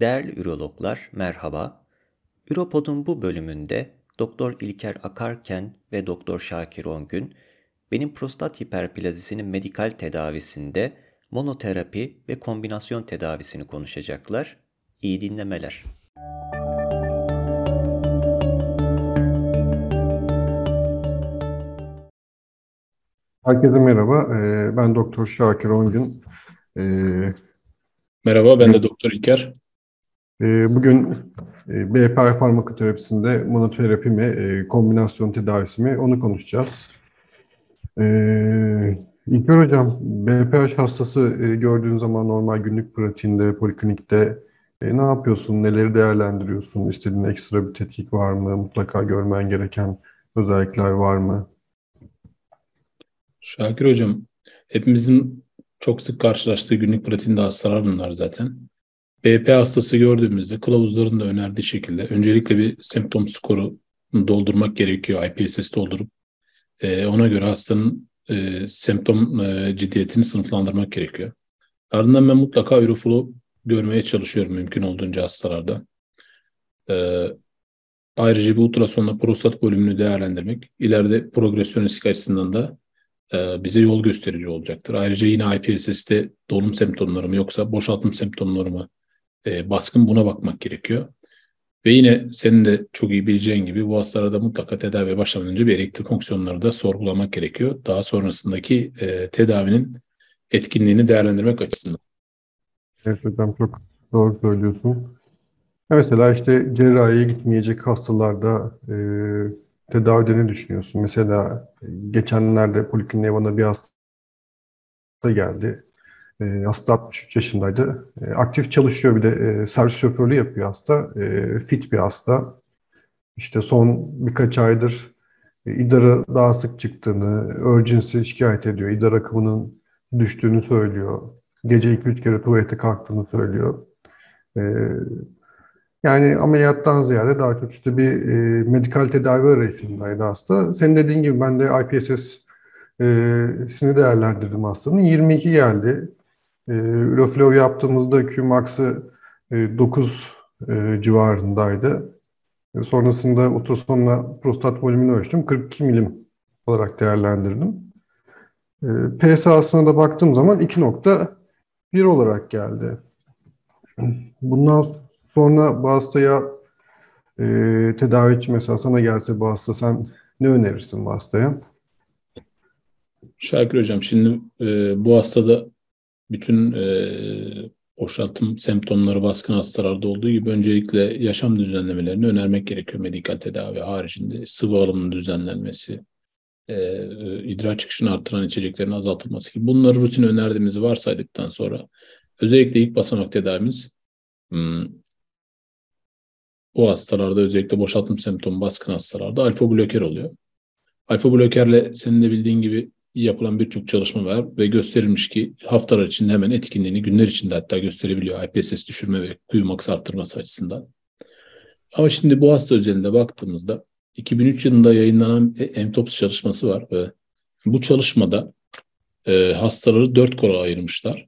Değerli ürologlar merhaba. Üropod'un bu bölümünde Doktor İlker Akarken ve Doktor Şakir Ongün benim prostat hiperplazisinin medikal tedavisinde monoterapi ve kombinasyon tedavisini konuşacaklar. İyi dinlemeler. Herkese merhaba. Ee, Ben Doktor Şakir Ongün. Ee, Merhaba, ben de Doktor İlker. E, Bugün e, BPH farmakoterapisinde monoterapi mi, e, kombinasyon tedavisi mi onu konuşacağız. Ee, İlker Hocam, BPH hastası e, gördüğün zaman normal günlük pratiğinde, poliklinikte ne yapıyorsun, neleri değerlendiriyorsun, istediğin ekstra bir tetkik var mı, mutlaka görmen gereken özellikler var mı? Şakir Hocam, hepimizin çok sık karşılaştığı günlük pratiğinde hastalar bunlar zaten. BP hastası gördüğümüzde kılavuzların da önerdiği şekilde öncelikle bir semptom skoru doldurmak gerekiyor. IPSS doldurup e, ona göre hastanın e, semptom e, ciddiyetini sınıflandırmak gerekiyor. Ardından ben mutlaka Euroflow görmeye çalışıyorum mümkün olduğunca hastalarda. E, ayrıca bir ultrasonla prostat volümünü değerlendirmek ileride progresyon riski açısından da e, bize yol gösterici olacaktır. Ayrıca yine IPSS'te dolum semptomları mı yoksa boşaltım semptomları mı e, baskın buna bakmak gerekiyor. Ve yine senin de çok iyi bileceğin gibi bu hastalarda mutlaka tedaviye başlamadan önce bir elektrik fonksiyonları da sorgulamak gerekiyor. Daha sonrasındaki e, tedavinin etkinliğini değerlendirmek açısından. Evet hocam çok doğru söylüyorsun. Ya Mesela işte cerrahiye gitmeyecek hastalarda e, tedavide ne düşünüyorsun? Mesela e, geçenlerde polikliniğe bana bir hasta geldi. E, hasta 63 yaşındaydı. E, aktif çalışıyor bir de e, servis şoförlüğü yapıyor hasta. E, fit bir hasta. İşte son birkaç aydır e, idara daha sık çıktığını, urgency şikayet ediyor. İdrar akımının düştüğünü söylüyor. Gece 2-3 kere tuvalete kalktığını söylüyor. E, yani ameliyattan ziyade daha çok işte bir e, medikal tedavi arayışındaydı hasta. Senin dediğin gibi ben de IPSS'ini değerlendirdim hastanın. 22 geldi. E, Euroflow yaptığımızda Qmax'ı e, 9 e, civarındaydı. E, sonrasında ultrasonla prostat volümünü ölçtüm. 42 milim olarak değerlendirdim. E, PSA'sına da baktığım zaman 2.1 olarak geldi. Bundan sonra bu hastaya e, tedavi için mesela sana gelse bu hasta sen ne önerirsin bu hastaya? Şakir Hocam şimdi e, bu hastada bütün e, boşaltım semptomları baskın hastalarda olduğu gibi öncelikle yaşam düzenlemelerini önermek gerekiyor medikal tedavi haricinde. Sıvı alımının düzenlenmesi, e, e, idrar çıkışını arttıran içeceklerin azaltılması gibi bunları rutin önerdiğimizi varsaydıktan sonra özellikle ilk basamak tedavimiz hmm, bu hastalarda özellikle boşaltım semptomu baskın hastalarda alfa bloker oluyor. Alfa blokerle senin de bildiğin gibi yapılan birçok çalışma var ve gösterilmiş ki haftalar içinde hemen etkinliğini günler içinde hatta gösterebiliyor IPSS düşürme ve Qmax arttırması açısından. Ama şimdi bu hasta özelinde baktığımızda 2003 yılında yayınlanan EMTOPS çalışması var ve bu çalışmada e, hastaları dört kora ayırmışlar.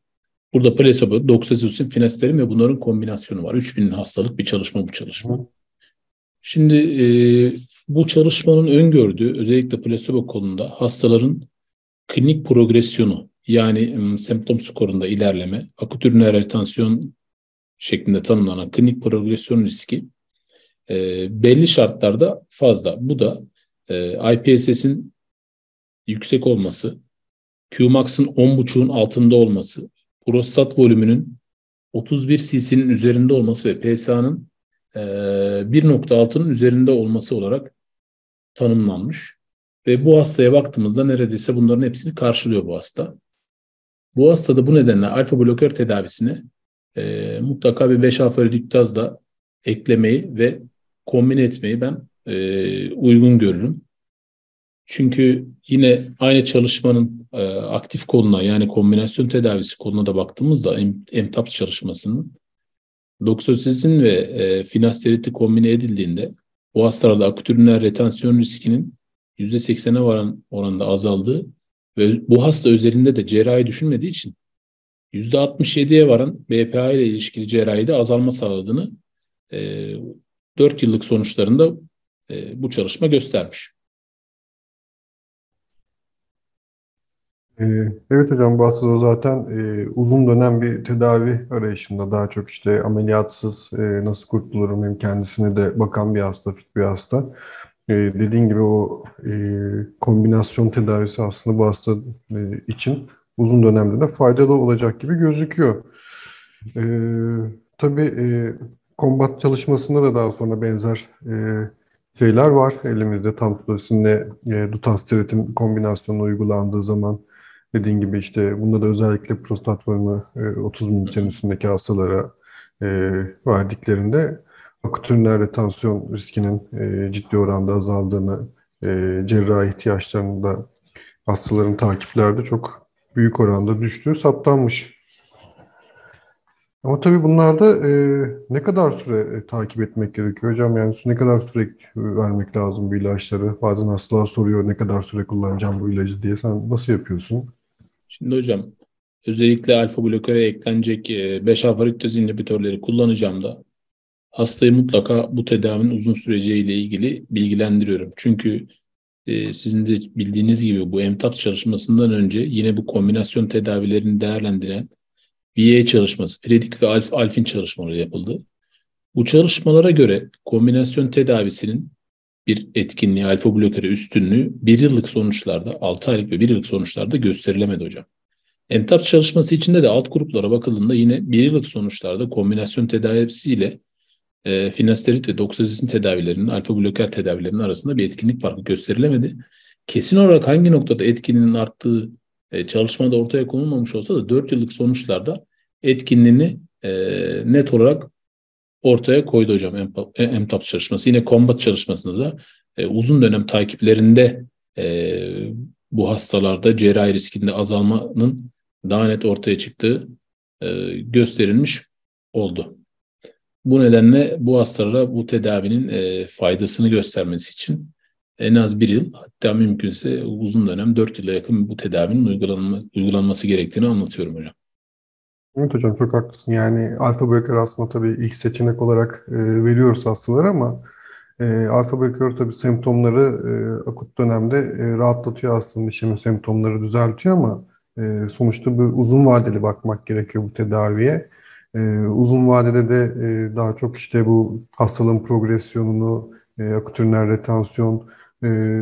Burada plasebo, doksazosine, finasterin ve bunların kombinasyonu var. 3000 hastalık bir çalışma bu çalışma. Şimdi e, bu çalışmanın öngördüğü özellikle plasebo konunda hastaların klinik progresyonu yani semptom skorunda ilerleme, akut üriner retansiyon şeklinde tanımlanan klinik progresyon riski e, belli şartlarda fazla. Bu da e, IPSS'in yüksek olması, Qmax'ın 10.5'un altında olması, prostat volümünün 31 cc'nin üzerinde olması ve PSA'nın e, 1.6'nın üzerinde olması olarak tanımlanmış. Ve bu hastaya baktığımızda neredeyse bunların hepsini karşılıyor bu hasta. Bu hastada bu nedenle alfa blokör tedavisine e, mutlaka bir 5 alfa redüktaz da eklemeyi ve kombine etmeyi ben e, uygun görürüm. Çünkü yine aynı çalışmanın e, aktif koluna yani kombinasyon tedavisi koluna da baktığımızda MTAPS çalışmasının doksosizin ve e, finasteriti kombine edildiğinde bu hastalarda akut üriner retansiyon riskinin %80'e varan oranda azaldığı ve bu hasta özelinde de cerrahi düşünmediği için %67'ye varan BPA ile ilişkili cerrahide azalma sağladığını e, 4 yıllık sonuçlarında e, bu çalışma göstermiş. Ee, evet hocam bu hastada zaten e, uzun dönem bir tedavi arayışında daha çok işte ameliyatsız e, nasıl kurtulurum hem kendisine de bakan bir hasta, fit bir hasta. E, dediğin gibi o e, kombinasyon tedavisi aslında bu hasta e, için uzun dönemde de faydalı olacak gibi gözüküyor. E, tabii e, kombat çalışmasında da daha sonra benzer e, şeyler var elimizde. Tam tutosinde e, dutasteroidin kombinasyonu uygulandığı zaman dediğin gibi işte bunda da özellikle prostat formu e, 30 mililitrin üstündeki hastalara e, verdiklerinde akut üriner retansiyon riskinin e, ciddi oranda azaldığını, e, cerrahi ihtiyaçlarında hastaların takiplerde çok büyük oranda düştüğü saptanmış. Ama tabii bunlarda e, ne kadar süre e, takip etmek gerekiyor hocam? Yani ne kadar süre vermek lazım bu ilaçları? Bazen hastalar soruyor ne kadar süre kullanacağım bu ilacı diye. Sen nasıl yapıyorsun? Şimdi hocam özellikle alfa bloköre eklenecek 5-alfa rektaz inhibitörleri kullanacağım da hastayı mutlaka bu tedavinin uzun süreceğiyle ilgili bilgilendiriyorum. Çünkü e, sizin de bildiğiniz gibi bu MTAPS çalışmasından önce yine bu kombinasyon tedavilerini değerlendiren VA çalışması, Predik ve Alf, Alfin çalışmaları yapıldı. Bu çalışmalara göre kombinasyon tedavisinin bir etkinliği, alfa blokörü üstünlüğü bir yıllık sonuçlarda, 6 aylık ve bir yıllık sonuçlarda gösterilemedi hocam. MTAPS çalışması içinde de alt gruplara bakıldığında yine bir yıllık sonuçlarda kombinasyon tedavisiyle e, finasterit ve doksazizin tedavilerinin, alfa bloker tedavilerinin arasında bir etkinlik farkı gösterilemedi. Kesin olarak hangi noktada etkinin arttığı e, çalışmada ortaya konulmamış olsa da 4 yıllık sonuçlarda etkinliğini e, net olarak ortaya koydu hocam MTAPS çalışması. Yine Combat çalışmasında da e, uzun dönem takiplerinde e, bu hastalarda cerrahi riskinde azalmanın daha net ortaya çıktığı e, gösterilmiş oldu. Bu nedenle bu hastalara bu tedavinin e, faydasını göstermesi için en az bir yıl hatta mümkünse uzun dönem dört yıla yakın bu tedavinin uygulanma, uygulanması gerektiğini anlatıyorum hocam. Evet hocam çok haklısın. Yani alfa bloker aslında tabii ilk seçenek olarak e, veriyoruz hastalara ama e, alfa bloker tabii semptomları e, akut dönemde e, rahatlatıyor aslında işemin semptomları düzeltiyor ama e, sonuçta bu uzun vadeli bakmak gerekiyor bu tedaviye. E, uzun vadede de e, daha çok işte bu hastalığın progresyonunu, e, akut üriner retansiyon, e,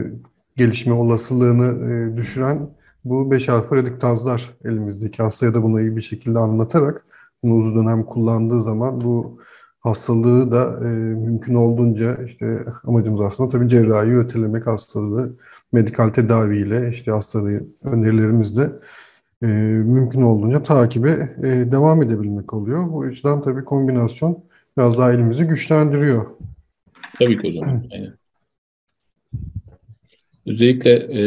gelişme olasılığını e, düşüren bu 5 alfa rediktazlar elimizdeki hastaya da bunu iyi bir şekilde anlatarak bunu uzun dönem kullandığı zaman bu hastalığı da e, mümkün olduğunca işte amacımız aslında tabii cerrahi ötelemek hastalığı medikal tedaviyle işte hastalığı önerilerimizle e, mümkün olduğunca takibe e, devam edebilmek oluyor. Bu yüzden tabii kombinasyon biraz daha elimizi güçlendiriyor. Tabii ki hocam. Aynen. Özellikle e,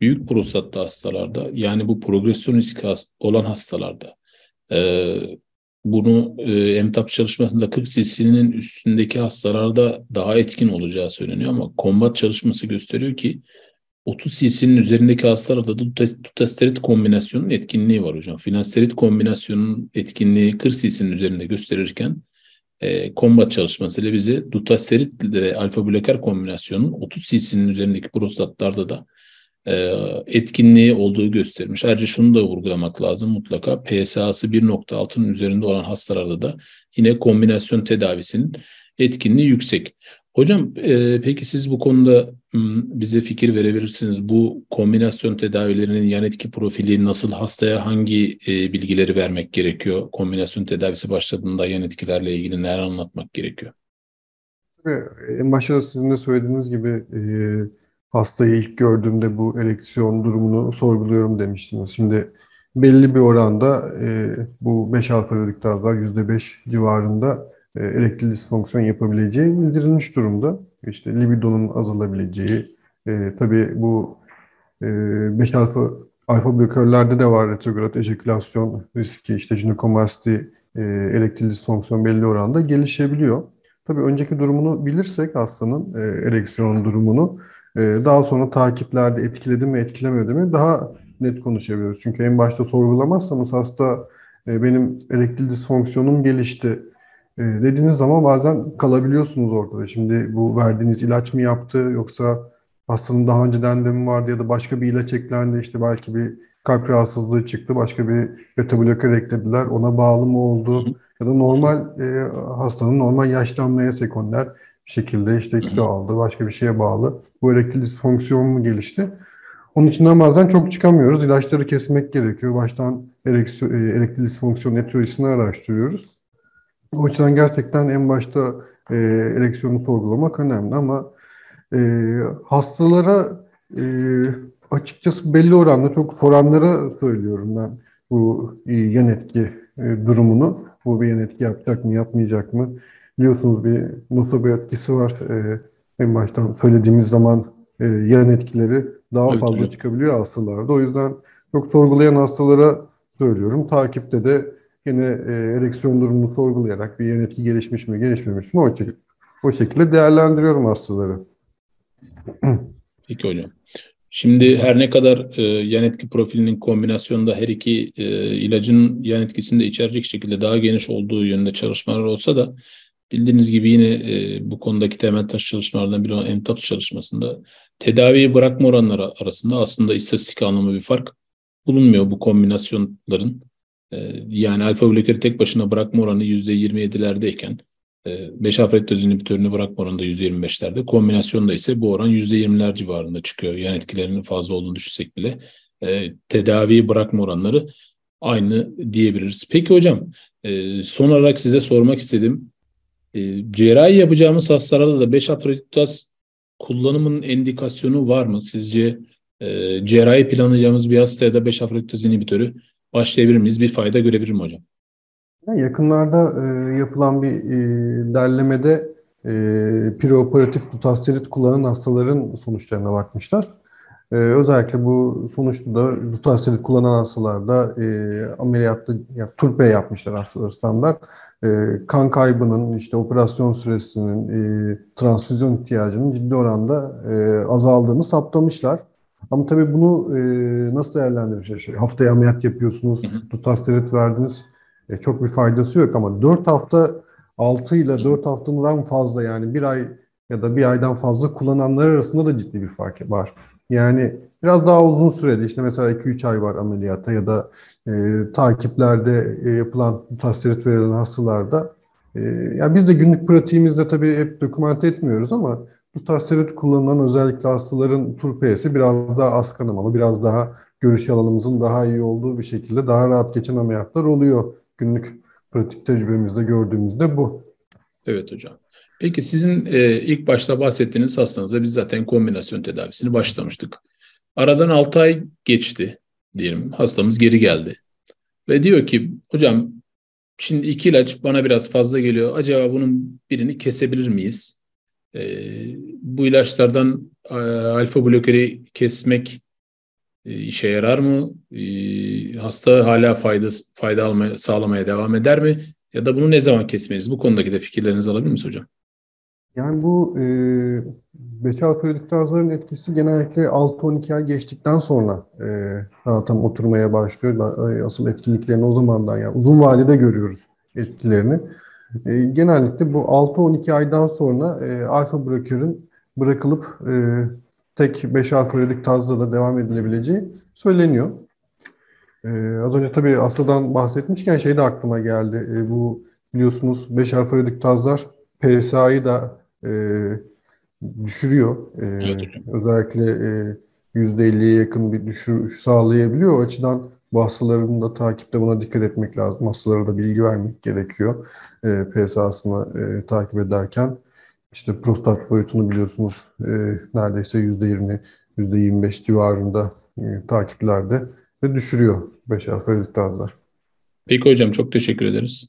büyük prostatlı hastalarda yani bu progresyon riski olan hastalarda e, bunu e, MTAP çalışmasında 40 cc'nin üstündeki hastalarda daha etkin olacağı söyleniyor ama kombat çalışması gösteriyor ki 30 cc'nin üzerindeki hastalarda da dutasterit kombinasyonun etkinliği var hocam. Finasterit kombinasyonun etkinliği 40 cc'nin üzerinde gösterirken e, kombat çalışmasıyla bize dutasterit ile alfa bloker kombinasyonun 30 cc'nin üzerindeki prostatlarda da e, etkinliği olduğu göstermiş. Ayrıca şunu da vurgulamak lazım mutlaka PSA'sı 1.6'nın üzerinde olan hastalarda da yine kombinasyon tedavisinin etkinliği yüksek. Hocam e, peki siz bu konuda bize fikir verebilirsiniz. Bu kombinasyon tedavilerinin yan etki profili nasıl hastaya hangi e, bilgileri vermek gerekiyor? Kombinasyon tedavisi başladığında yan etkilerle ilgili neler anlatmak gerekiyor? En başta sizin de söylediğiniz gibi e, hastayı ilk gördüğümde bu ereksiyon durumunu sorguluyorum demiştiniz. Şimdi belli bir oranda e, bu 5 alfa radiktallar %5 civarında e, erektil disfonksiyon yapabileceği bildirilmiş durumda. İşte libidonun azalabileceği, e, tabii bu e, 5 alfa alfa blokörlerde de var retrograd ejekülasyon riski, işte jinekomasti, e, erektil disfonksiyon belli oranda gelişebiliyor. Tabii önceki durumunu bilirsek hastanın e, ereksiyon durumunu e, daha sonra takiplerde etkiledi mi etkilemedi mi daha net konuşabiliyoruz. Çünkü en başta sorgulamazsanız hasta e, benim erektil disfonksiyonum gelişti e, dediğiniz zaman bazen kalabiliyorsunuz ortada. Şimdi bu verdiğiniz ilaç mı yaptı yoksa hastanın daha önceden de mi vardı ya da başka bir ilaç eklendi işte belki bir kalp rahatsızlığı çıktı başka bir beta eklediler ona bağlı mı oldu ya da normal e, hastanın normal yaşlanmaya sekonder bir şekilde işte kilo aldı başka bir şeye bağlı bu erektil disfonksiyon mu gelişti? Onun içinden bazen çok çıkamıyoruz. İlaçları kesmek gerekiyor. Baştan erektil, e, disfonksiyon etiyolojisini araştırıyoruz. O açıdan gerçekten en başta e, ereksiyonu sorgulamak önemli ama e, hastalara e, açıkçası belli oranda çok soranlara söylüyorum ben bu e, yan etki e, durumunu. Bu bir yan etki yapacak mı, yapmayacak mı? Biliyorsunuz bir nocebo etkisi var. E, en baştan söylediğimiz zaman e, yan etkileri daha evet, fazla evet. çıkabiliyor hastalarda. O yüzden çok sorgulayan hastalara söylüyorum. Takipte de yine e, ereksiyon durumunu sorgulayarak bir yan etki gelişmiş mi, gelişmemiş mi o şekilde, o şekilde değerlendiriyorum hastaları. Peki hocam. Şimdi her ne kadar e, yan etki profilinin kombinasyonunda her iki e, ilacın yan etkisini de içerecek şekilde daha geniş olduğu yönünde çalışmalar olsa da bildiğiniz gibi yine e, bu konudaki temel taş çalışmalardan biri olan MTAPS çalışmasında tedaviyi bırakma oranları arasında aslında istatistik anlamda bir fark bulunmuyor bu kombinasyonların. E, yani alfa blokeri tek başına bırakma oranı %27'lerdeyken 5 afrektaz inhibitörünü bırakma oranında %25'lerde. Kombinasyonda ise bu oran %20'ler civarında çıkıyor. Yan etkilerinin fazla olduğunu düşünsek bile e, tedaviyi bırakma oranları aynı diyebiliriz. Peki hocam e, son olarak size sormak istedim. E, cerrahi yapacağımız hastalarda da 5 afrektaz kullanımının endikasyonu var mı? Sizce e, cerrahi planlayacağımız bir hastaya da 5 afrektaz inhibitörü başlayabilir miyiz? Bir fayda görebilir mi hocam? Yakınlarda e, yapılan bir e, derlemede e, preoperatif dutasterit kullanan hastaların sonuçlarına bakmışlar. E, özellikle bu sonuçta da dutasterit kullanan hastalarda e, ameliyatta yani turpe yapmışlar hastalar standart. E, kan kaybının, işte operasyon süresinin, e, transfüzyon ihtiyacının ciddi oranda e, azaldığını saptamışlar. Ama tabii bunu e, nasıl değerlendirmişler? Şey, haftaya ameliyat yapıyorsunuz, dutasterit verdiniz e, çok bir faydası yok ama 4 hafta 6 ile 4 haftadan fazla yani bir ay ya da bir aydan fazla kullananlar arasında da ciddi bir fark var. Yani biraz daha uzun süreli işte mesela 2-3 ay var ameliyata ya da e, takiplerde e, yapılan tasterit verilen hastalarda e, yani biz de günlük pratiğimizde tabii hep dokümante etmiyoruz ama bu tasterit kullanılan özellikle hastaların turpeyesi biraz daha az kanamalı, biraz daha görüş alanımızın daha iyi olduğu bir şekilde daha rahat geçen ameliyatlar oluyor günlük pratik tecrübemizde gördüğümüzde bu. Evet hocam. Peki sizin e, ilk başta bahsettiğiniz hastanızda biz zaten kombinasyon tedavisini başlamıştık. Aradan 6 ay geçti diyelim. Hastamız geri geldi. Ve diyor ki hocam şimdi iki ilaç bana biraz fazla geliyor. Acaba bunun birini kesebilir miyiz? E, bu ilaçlardan e, alfa blokeri kesmek e, işe yarar mı? E, hasta hala fayda fayda almaya, sağlamaya devam eder mi? Ya da bunu ne zaman kesmeliyiz? Bu konudaki de fikirlerinizi alabilir miyiz hocam? Yani bu e, betal periodikrazların etkisi genellikle 6-12 ay geçtikten sonra e, tam oturmaya başlıyor. E, asıl etkinliklerini o zamandan yani uzun vadede görüyoruz etkilerini. E, genellikle bu 6-12 aydan sonra e, alfa blokerin bırakılıp e, tek 5 alfa redik tazda da devam edilebileceği söyleniyor. Ee, az önce tabii hastadan bahsetmişken şey de aklıma geldi. Ee, bu biliyorsunuz 5 alfa redik tazlar PSA'yı da e, düşürüyor. Ee, evet. Özellikle e, %50'ye yakın bir düşüş sağlayabiliyor. O açıdan bu hastaların da takipte buna dikkat etmek lazım. Hastalara da bilgi vermek gerekiyor. E, PSA'sını e, takip ederken. İşte prostat boyutunu biliyorsunuz e, neredeyse %20, %25 civarında e, takiplerde ve düşürüyor 5 alfa gazlar. Peki hocam çok teşekkür ederiz.